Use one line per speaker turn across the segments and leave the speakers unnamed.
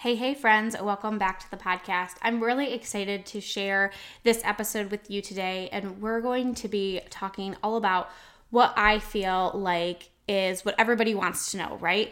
Hey, hey, friends, welcome back to the podcast. I'm really excited to share this episode with you today, and we're going to be talking all about what I feel like is what everybody wants to know, right?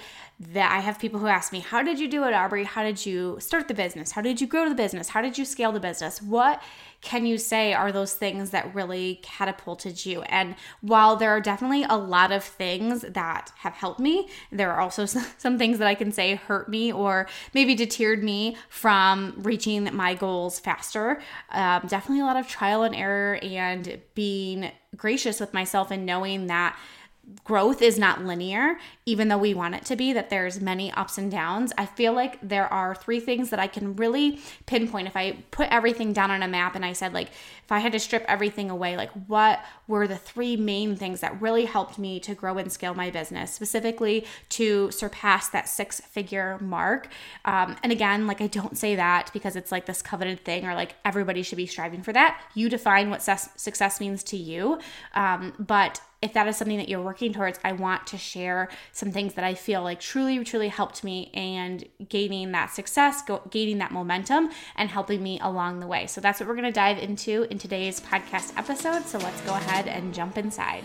That I have people who ask me, How did you do it, Aubree? How did you start the business? How did you grow the business? How did you scale the business? What can you say are those things that really catapulted you? And while there are definitely a lot of things that have helped me, there are also some things that I can say hurt me or maybe deterred me from reaching my goals faster. Um, definitely a lot of trial and error and being gracious with myself and knowing that growth is not linear even though we want it to be that there's many ups and downs. I feel like there are three things that i can really pinpoint. If i put everything down on a map and i said like if i had to strip everything away like what were the three main things that really helped me to grow and scale my business specifically to surpass that six figure mark? Um, and again like i don't say that because it's like this coveted thing or like everybody should be striving for that. You define what success means to you. Um, but if that is something that you're working towards, I want to share some things that I feel like truly, truly helped me and gaining that success, go, gaining that momentum, and helping me along the way. So that's what we're going to dive into in today's podcast episode. So let's go ahead and jump inside.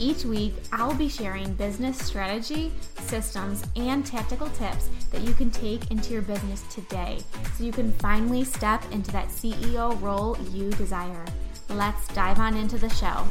Each week, I'll be sharing business strategy, systems, and tactical tips that you can take into your business today so you can finally step into that CEO role you desire. Let's dive on into the show.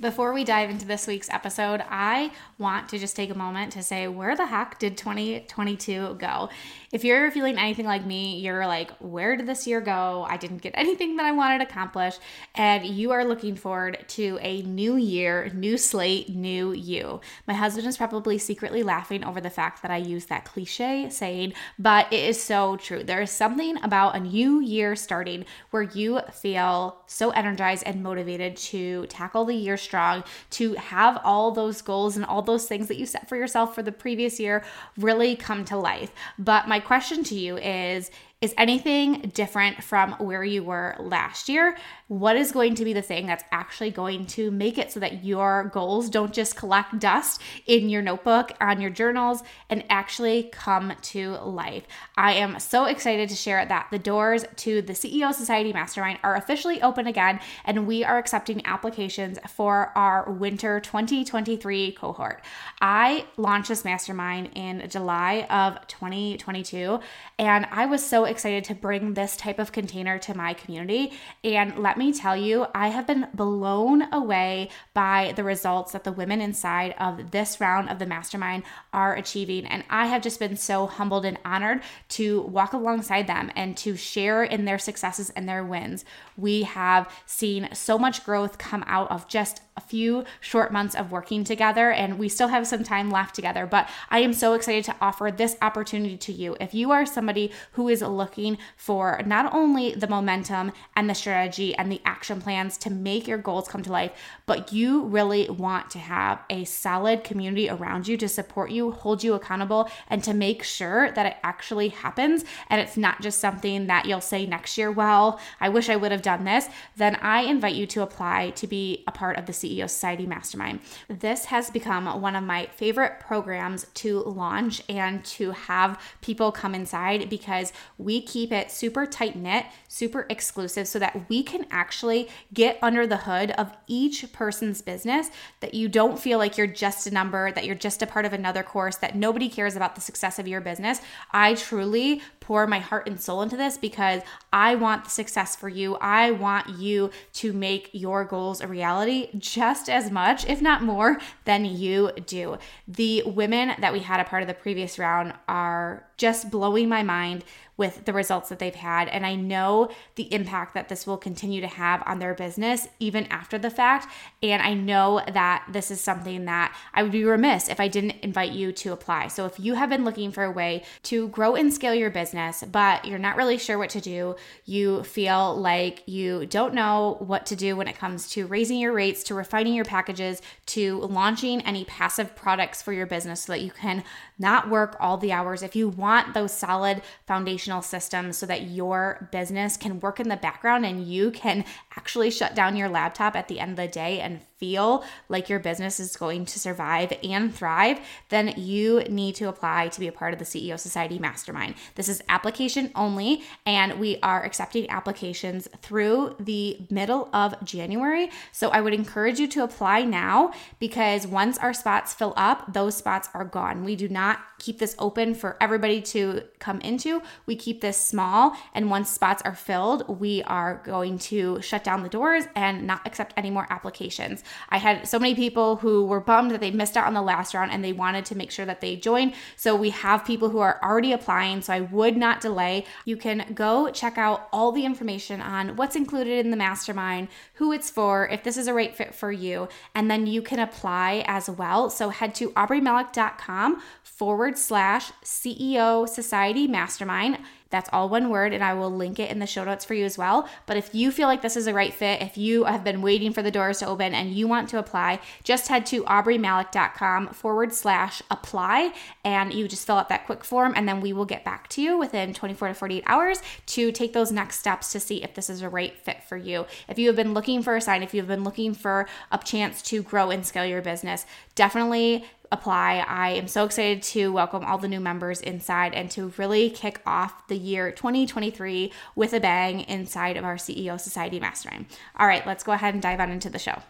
Before we dive into this week's episode, I want to just take a moment to say, where the heck did 2022 go? If you're feeling anything like me, you're like, where did this year go? I didn't get anything that I wanted to accomplish. And you are looking forward to a new year, new slate, new you. My husband is probably secretly laughing over the fact that I use that cliche saying, but it is so true. There is something about a new year starting where you feel so energized and motivated to tackle the year strong, to have all those goals and all those things that you set for yourself for the previous year really come to life. But my question to you is is anything different from where you were last year? What is going to be the thing that's actually going to make it so that your goals don't just collect dust in your notebook, on your journals, and actually come to life? I am so excited to share that the doors to the CEO Society Mastermind are officially open again, and we are accepting applications for our winter 2023 cohort. I launched this mastermind in July of 2022, and I was so excited to bring this type of container to my community. And let me tell you, I have been blown away by the results that the women inside of this round of the mastermind are achieving. And I have just been so humbled and honored to walk alongside them and to share in their successes and their wins. We have seen so much growth come out of just a few short months of working together, and we still have some time left together. But I am so excited to offer this opportunity to you. If you are somebody who is looking for not only the momentum and the strategy and the action plans to make your goals come to life, but you really want to have a solid community around you to support you, hold you accountable, and to make sure that it actually happens and it's not just something that you'll say next year, well, I wish I would have done this, then I invite you to apply to be a part of the CEO Society Mastermind. This has become one of my favorite programs to launch and to have people come inside because we keep it super tight knit, super exclusive, so that we can actually get under the hood of each person's business, that you don't feel like you're just a number, that you're just a part of another course, that nobody cares about the success of your business. I truly pour my heart and soul into this because I want the success for you. I want you to make your goals a reality just as much, if not more, than you do. The women that we had a part of the previous round are just blowing my mind with the results that they've had. And I know the impact that this will continue to have on their business even after the fact. And I know that this is something that I would be remiss if I didn't invite you to apply. So if you have been looking for a way to grow and scale your business, but you're not really sure what to do, you feel like you don't know what to do when it comes to raising your rates, to refining your packages, to launching any passive products for your business so that you can not work all the hours. If you want those solid foundational systems so that your business can work in the background and you can actually shut down your laptop at the end of the day and feel like your business is going to survive and thrive, then you need to apply to be a part of the CEO Society Mastermind. This is application only, and we are accepting applications through the middle of January. So I would encourage you to apply now because once our spots fill up, those spots are gone. We do not keep this open for everybody to come into. We keep this small, and once spots are filled, we are going to shut down the doors and not accept any more applications. I had so many people who were bummed that they missed out on the last round and they wanted to make sure that they join. So we have people who are already applying, so I would not delay. You can go check out all the information on what's included in the mastermind, who it's for, if this is a right fit for you, and then you can apply as well. So head to aubreemalick.com forward slash CEO Society Mastermind. That's all one word, and I will link it in the show notes for you as well. But if you feel like this is a right fit, if you have been waiting for the doors to open and you want to apply, just head to aubreemalick.com forward slash apply and you just fill out that quick form, and then we will get back to you within 24 to 48 hours to take those next steps to see if this is a right fit for you. If you have been looking for a sign, if you've been looking for a chance to grow and scale your business, definitely apply. I am so excited to welcome all the new members inside and to really kick off the year 2023 with a bang inside of our CEO Society Mastermind. All right, let's go ahead and dive on into the show.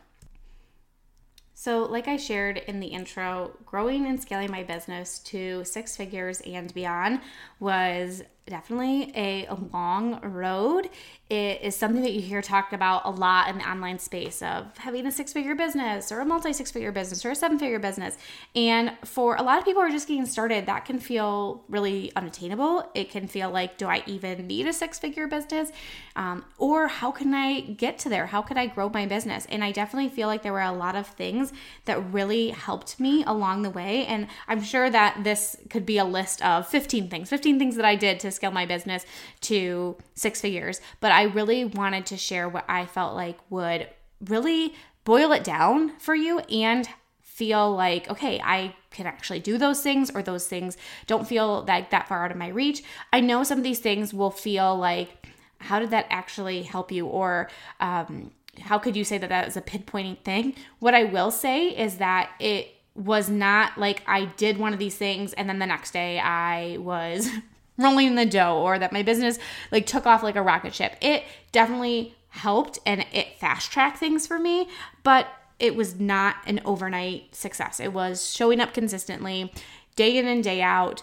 So, like I shared in the intro, growing and scaling my business to six figures and beyond was definitely a, long road. It is something that you hear talked about a lot in the online space of having a six figure business or a multi six figure business or a seven figure business. And for a lot of people who are just getting started, that can feel really unattainable. It can feel like, do I even need a six figure business? Um, or how can I get to there? How could I grow my business? And I definitely feel like there were a lot of things that really helped me along the way. And I'm sure that this could be a list of 15 things, 15 things that I did to scale my business to six figures. But I really wanted to share what I felt like would really boil it down for you and feel like okay i can actually do those things or those things don't feel like that far out of my reach i know some of these things will feel like how did that actually help you or um, how could you say that that is a pinpointing thing what i will say is that it was not like i did one of these things and then the next day i was rolling in the dough or that my business like took off like a rocket ship. It definitely helped and it fast tracked things for me, but it was not an overnight success. It was showing up consistently, day in and day out,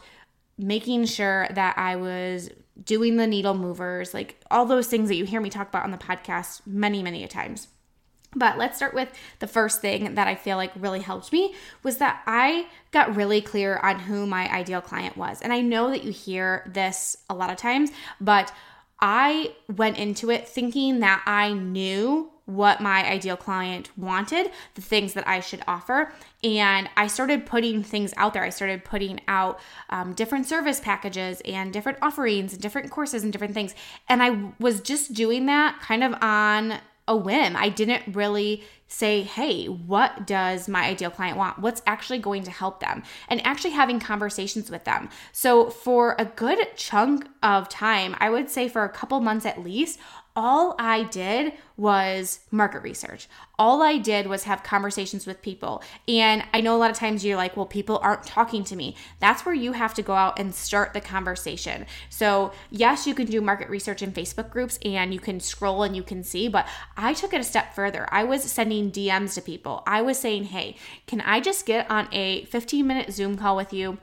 making sure that I was doing the needle movers, like all those things that you hear me talk about on the podcast many, many a times. But let's start with the first thing that I feel like really helped me was that I got really clear on who my ideal client was. And I know that you hear this a lot of times, but I went into it thinking that I knew what my ideal client wanted, the things that I should offer. And I started putting things out there. I started putting out um, different service packages and different offerings and different courses and different things. And I was just doing that kind of on a whim. I didn't really say, hey, what does my ideal client want? What's actually going to help them? And actually having conversations with them. So, for a good chunk of time, I would say for a couple months at least, all I did was market research. All I did was have conversations with people. And I know a lot of times you're like, well, people aren't talking to me. That's where you have to go out and start the conversation. So, yes, you can do market research in Facebook groups and you can scroll and you can see, but I took it a step further. I was sending DMs to people. I was saying, hey, can I just get on a 15 minute Zoom call with you?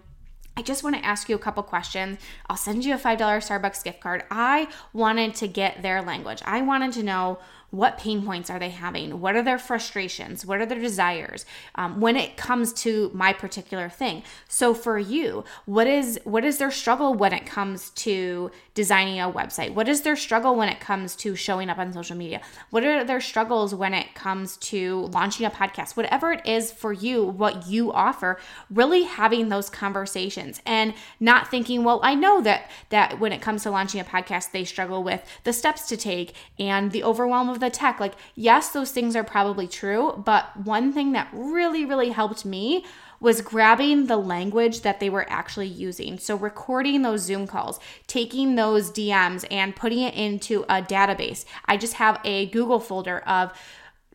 I just want to ask you a couple questions. I'll send you a $5 Starbucks gift card. I wanted to get their language. I wanted to know what pain points are they having? What are their frustrations? What are their desires um, when it comes to my particular thing? So for you what is what is their struggle when it comes to designing a website? What is their struggle when it comes to showing up on social media? What are their struggles when it comes to launching a podcast? Whatever it is for you what you offer really having those conversations and not thinking well i know that that when it comes to launching a podcast they struggle with the steps to take and the overwhelm of the tech. Like, yes, those things are probably true, but one thing that really, really helped me was grabbing the language that they were actually using. So, recording those Zoom calls, taking those DMs, and putting it into a database. I just have a Google folder of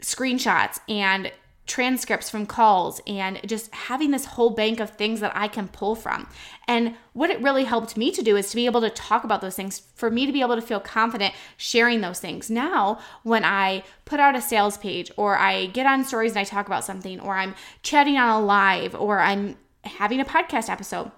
screenshots and transcripts from calls and just having this whole bank of things that I can pull from. And what it really helped me to do is to be able to talk about those things, for me to be able to feel confident sharing those things. Now, when I put out a sales page or I get on stories and I talk about something, or I'm chatting on a live, or I'm having a podcast episode,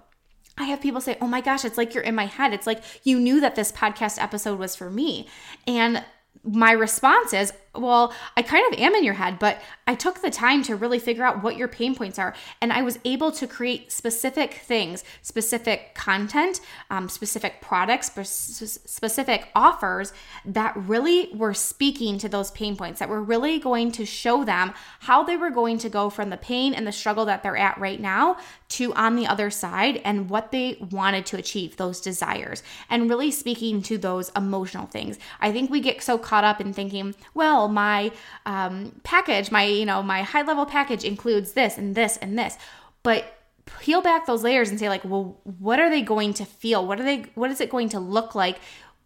I have people say, Oh my gosh, it's like you're in my head. It's like you knew that this podcast episode was for me. And my response is, well, I kind of am in your head, but I took the time to really figure out what your pain points are. And I was able to create specific things, specific content, um, specific products, specific offers that really were speaking to those pain points, that were really going to show them how they were going to go from the pain and the struggle that they're at right now to on the other side and what they wanted to achieve, those desires, and really speaking to those emotional things. I think we get so caught up in thinking, well, well, my um, package, my you know my high level package includes this and this and this, but peel back those layers and say like, well, what are they going to feel? What are they? What is it going to look like?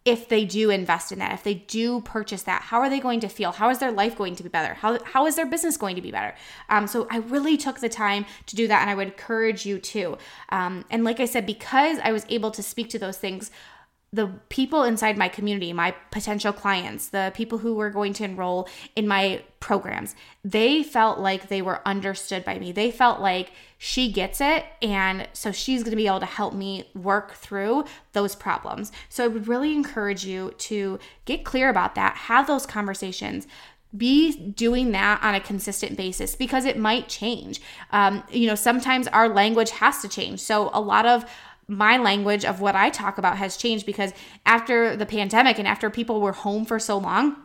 if they do invest in that, if they do purchase that, how are they going to feel? How is their life going to be better? How, how is their business going to be better? Um, so I really took the time to do that, and I would encourage you to. Um, and like I said, because I was able to speak to those things the people inside my community, my potential clients, the people who were going to enroll in my programs, they felt like they were understood by me. They felt like she gets it. And so she's going to be able to help me work through those problems. So I would really encourage you to get clear about that, have those conversations be doing that on a consistent basis because it might change. Um, you know, sometimes our language has to change. So, a lot of my language of what I talk about has changed because after the pandemic and after people were home for so long,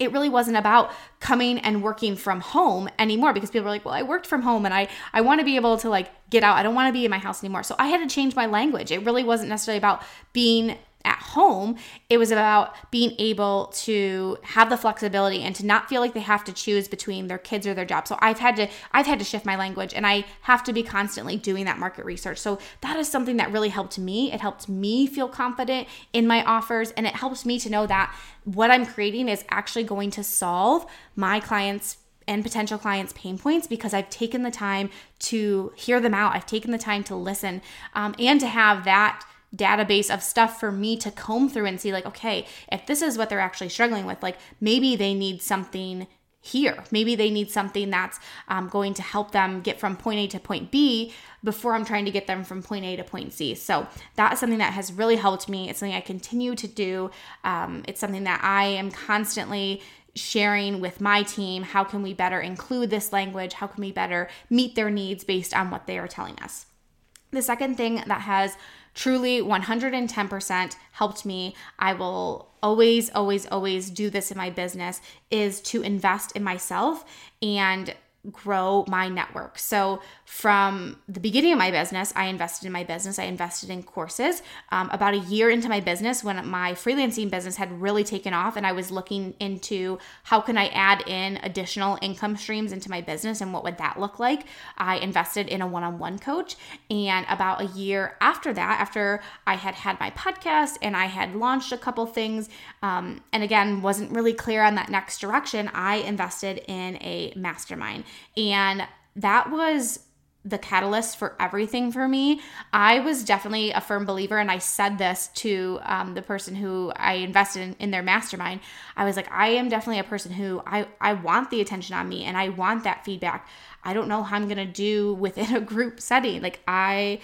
it really wasn't about coming and working from home anymore because people were like, well, I worked from home and I, I want to be able to like get out. I don't want to be in my house anymore. So I had to change my language. It really wasn't necessarily about being at home, it was about being able to have the flexibility and to not feel like they have to choose between their kids or their job. So I've had to I've had to shift my language and I have to be constantly doing that market research. So that is something that really helped me. It helped me feel confident in my offers and it helps me to know that what I'm creating is actually going to solve my clients and potential clients' pain points because I've taken the time to hear them out. I've taken the time to listen um, and to have that database of stuff for me to comb through and see like okay if this is what they're actually struggling with like maybe they need something here. Maybe they need something that's um, going to help them get from point a to point b before i'm trying to get them from point a to point c. So that is something that has really helped me. It's something i continue to do. Um, it's something that i am constantly sharing with my team. How can we better include this language? How can we better meet their needs based on what they are telling us? The second thing that has truly 110% helped me. I will always, always, always do this in my business is to invest in myself and grow my network. So, from the beginning of my business, I invested in my business. I invested in courses. Um, about a year into my business, when my freelancing business had really taken off, and I was looking into how can I add in additional income streams into my business and what would that look like, I invested in a one-on-one coach. And about a year after that, after I had had my podcast and I had launched a couple things, um, and again wasn't really clear on that next direction, I invested in a mastermind. And that was the catalyst for everything for me. I was definitely a firm believer, and I said this to um, the person who I invested in, in their mastermind. I was like, I am definitely a person who I, I want the attention on me and I want that feedback. I don't know how I'm gonna do within a group setting. Like, I,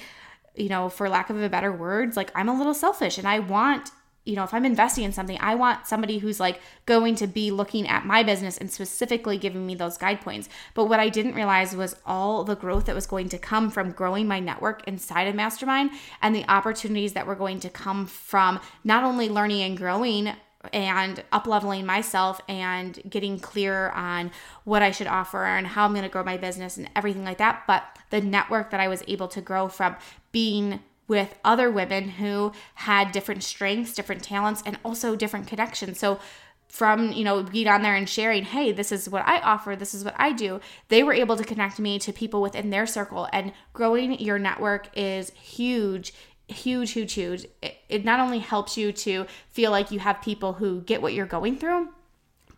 you know, for lack of a better words, like I'm a little selfish and I want you know, if I'm investing in something, I want somebody who's like going to be looking at my business and specifically giving me those guide points. But what I didn't realize was all the growth that was going to come from growing my network inside of Mastermind and the opportunities that were going to come from not only learning and growing and up leveling myself and getting clear on what I should offer and how I'm going to grow my business and everything like that, but the network that I was able to grow from being with other women who had different strengths, different talents, and also different connections. So, from you know being on there and sharing hey this is what i offer this is what i do they were able to connect me to people within their circle and growing your network is huge huge huge huge it, it not only helps you to feel like you have people who get what you're going through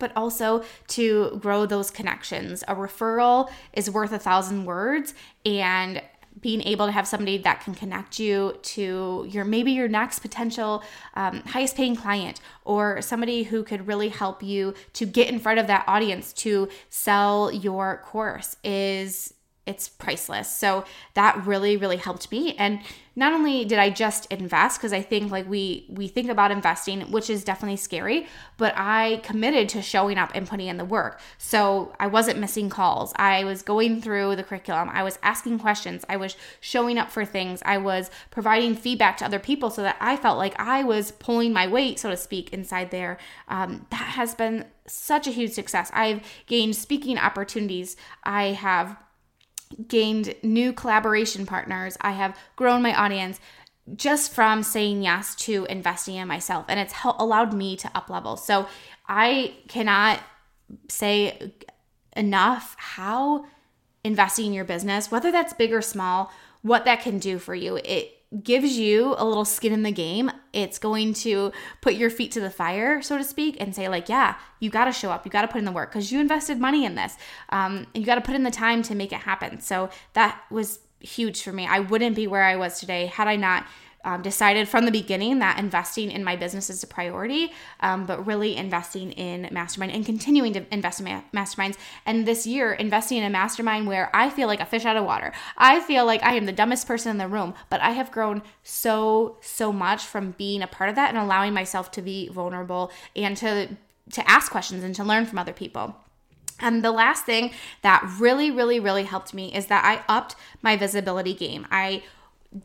but also to grow those connections. A referral is worth a thousand words, and being able to have somebody that can connect you to your maybe your next potential um, highest paying client or somebody who could really help you to get in front of that audience to sell your course is it's priceless. So that really really helped me and not only did I just invest because I think like we we think about investing which is definitely scary, but I committed to showing up and putting in the work. So I wasn't missing calls. I was going through the curriculum. I was asking questions. I was showing up for things. I was providing feedback to other people so that I felt like I was pulling my weight, so to speak, inside there. Um, that has been such a huge success. I've gained speaking opportunities. I have gained new collaboration partners. I have grown my audience just from saying yes to investing in myself and it's helped allowed me to up level. So I cannot say enough how investing in your business, whether that's big or small, what that can do for you. It gives you a little skin in the game. It's going to put your feet to the fire, so to speak, and say, like, yeah, you got to show up. You got to put in the work because you invested money in this. Um, you got to put in the time to make it happen. So that was huge for me. I wouldn't be where I was today had I not um, decided from the beginning that investing in my business is a priority, um, but really investing in mastermind and continuing to invest in ma- masterminds. And this year, investing in a mastermind where I feel like a fish out of water. I feel like I am the dumbest person in the room, but I have grown so, so much from being a part of that and allowing myself to be vulnerable and to to ask questions and to learn from other people. And the last thing that really, really, really helped me is that I upped my visibility game. I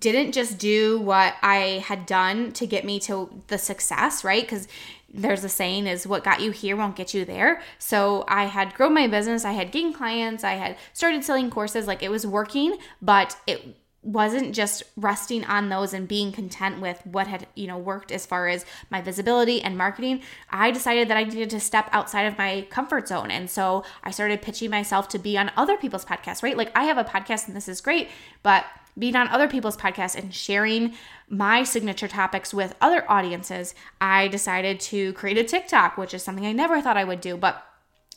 didn't just do what I had done to get me to the success, right? Because there's a saying is what got you here won't get you there. So I had grown my business, I had gained clients, I had started selling courses, like it was working, but it wasn't just resting on those and being content with what had you know worked as far as my visibility and marketing i decided that i needed to step outside of my comfort zone and so i started pitching myself to be on other people's podcasts right like i have a podcast and this is great but being on other people's podcasts and sharing my signature topics with other audiences, I decided to create a TikTok, which is something I never thought I would do, but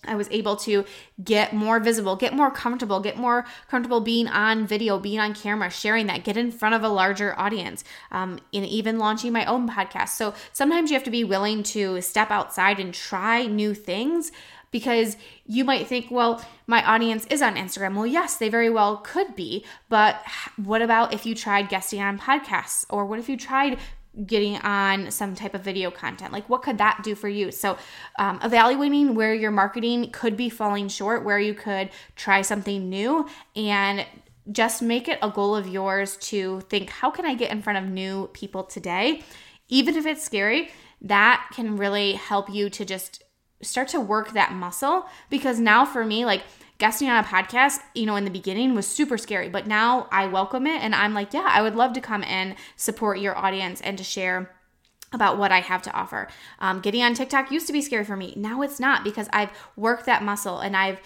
I was able to get more visible, get more comfortable, get more comfortable being on video, being on camera, sharing that, get in front of a larger audience, um, and even launching my own podcast. So sometimes you have to be willing to step outside and try new things because you might think, well, my audience is on Instagram. Well, yes, they very well could be, but what about if you tried guesting on podcasts? Or what if you tried getting on some type of video content? Like, what could that do for you? So, um, evaluating where your marketing could be falling short, where you could try something new, and just make it a goal of yours to think, how can I get in front of new people today? Even if it's scary, that can really help you to just start to work that muscle because now for me like guesting on a podcast, you know, in the beginning was super scary, but now I welcome it and I'm like, yeah, I would love to come and support your audience and to share about what I have to offer. Um, getting on TikTok used to be scary for me. Now it's not because I've worked that muscle and I've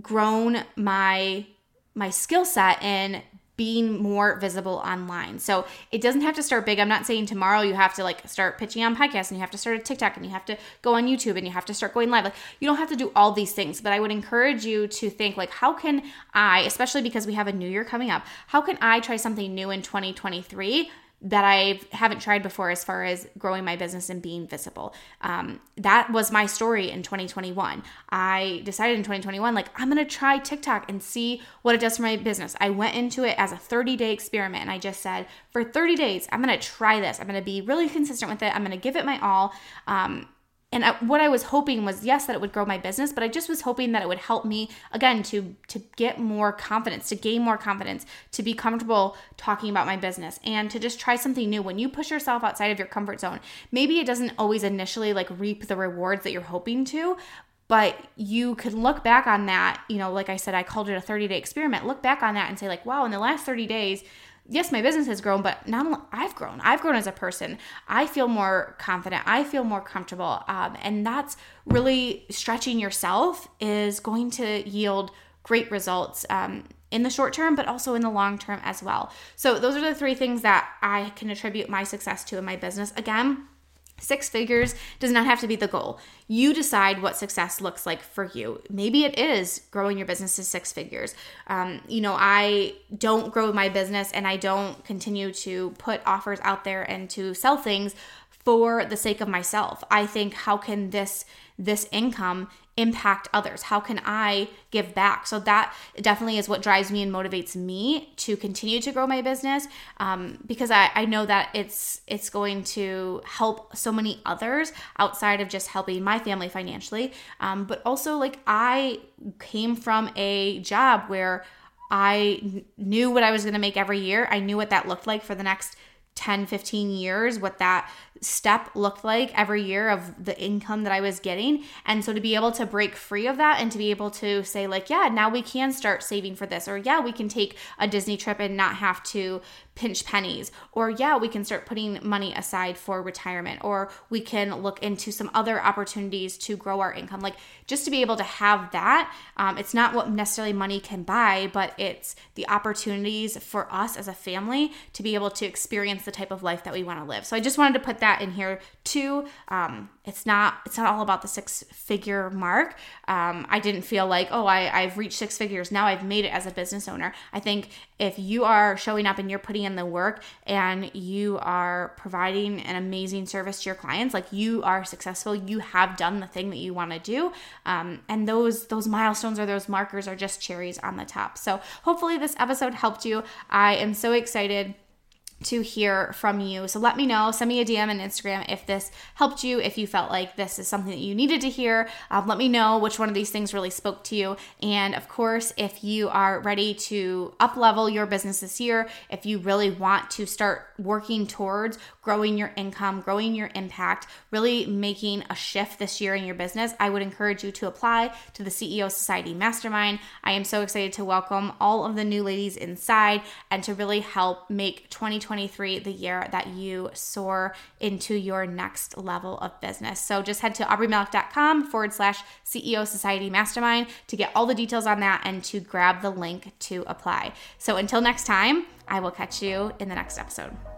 grown my my skill set in being more visible online. So it doesn't have to start big. I'm not saying tomorrow you have to like start pitching on podcasts and you have to start a TikTok and you have to go on YouTube and you have to start going live. Like you don't have to do all these things, but I would encourage you to think like how can I, especially because we have a new year coming up, how can I try something new in 2023 that I haven't tried before as far as growing my business and being visible. Um, that was my story in 2021. I decided in 2021, like, I'm gonna try TikTok and see what it does for my business. I went into it as a 30 day experiment and I just said, for 30 days, I'm gonna try this. I'm gonna be really consistent with it. I'm gonna give it my all. Um, and what I was hoping was yes that it would grow my business, but I just was hoping that it would help me again to to get more confidence, to gain more confidence, to be comfortable talking about my business and to just try something new. When you push yourself outside of your comfort zone, maybe it doesn't always initially like reap the rewards that you're hoping to, but you could look back on that, you know, like I said I called it a 30-day experiment. Look back on that and say like, wow, in the last 30 days yes, my business has grown, but not only I've grown. I've grown as a person. I feel more confident. I feel more comfortable, um, and that's really stretching yourself is going to yield great results. Um, in the short term, but also in the long term as well. So, those are the three things that I can attribute my success to in my business. Again, Six figures does not have to be the goal. You decide what success looks like for you. Maybe it is growing your business to six figures. Um, you know, I don't grow my business and I don't continue to put offers out there and to sell things for the sake of myself. I think, how can this this income impact others? How can I give back? So that definitely is what drives me and motivates me to continue to grow my business um, because I, I know that it's it's going to help so many others outside of just helping my family financially. Um, but also like I came from a job where I knew what I was going to make every year. I knew what that looked like for the next 10, 15 years, what that step looked like every year of the income that I was getting. And so to be able to break free of that and to be able to say, like, yeah, now we can start saving for this, or yeah, we can take a Disney trip and not have to pinch pennies, or yeah, we can start putting money aside for retirement, or we can look into some other opportunities to grow our income. Like, just to be able to have that, um, it's not what necessarily money can buy, but it's the opportunities for us as a family to be able to experience the type of life that we want to live. So I just wanted to put that that in here too. Um, it's not it's not all about the six figure mark. Um, I didn't feel like oh I I've reached six figures now I've made it as a business owner. I think if you are showing up and you're putting in the work and you are providing an amazing service to your clients, like you are successful, you have done the thing that you want to do, um, and those those milestones or those markers are just cherries on the top. So hopefully this episode helped you. I am so excited to hear from you. So let me know. Send me a DM on Instagram if this helped you, if you felt like this is something that you needed to hear. Um, let me know which one of these things really spoke to you. And of course, if you are ready to up level your business this year, if you really want to start working towards growing your income, growing your impact, really making a shift this year in your business, I would encourage you to apply to the CEO Society Mastermind. I am so excited to welcome all of the new ladies inside and to really help make 2020 2023 the year that you soar into your next level of business. So just head to aubreemalick.com forward slash CEO Society Mastermind to get all the details on that and to grab the link to apply. So until next time, I will catch you in the next episode.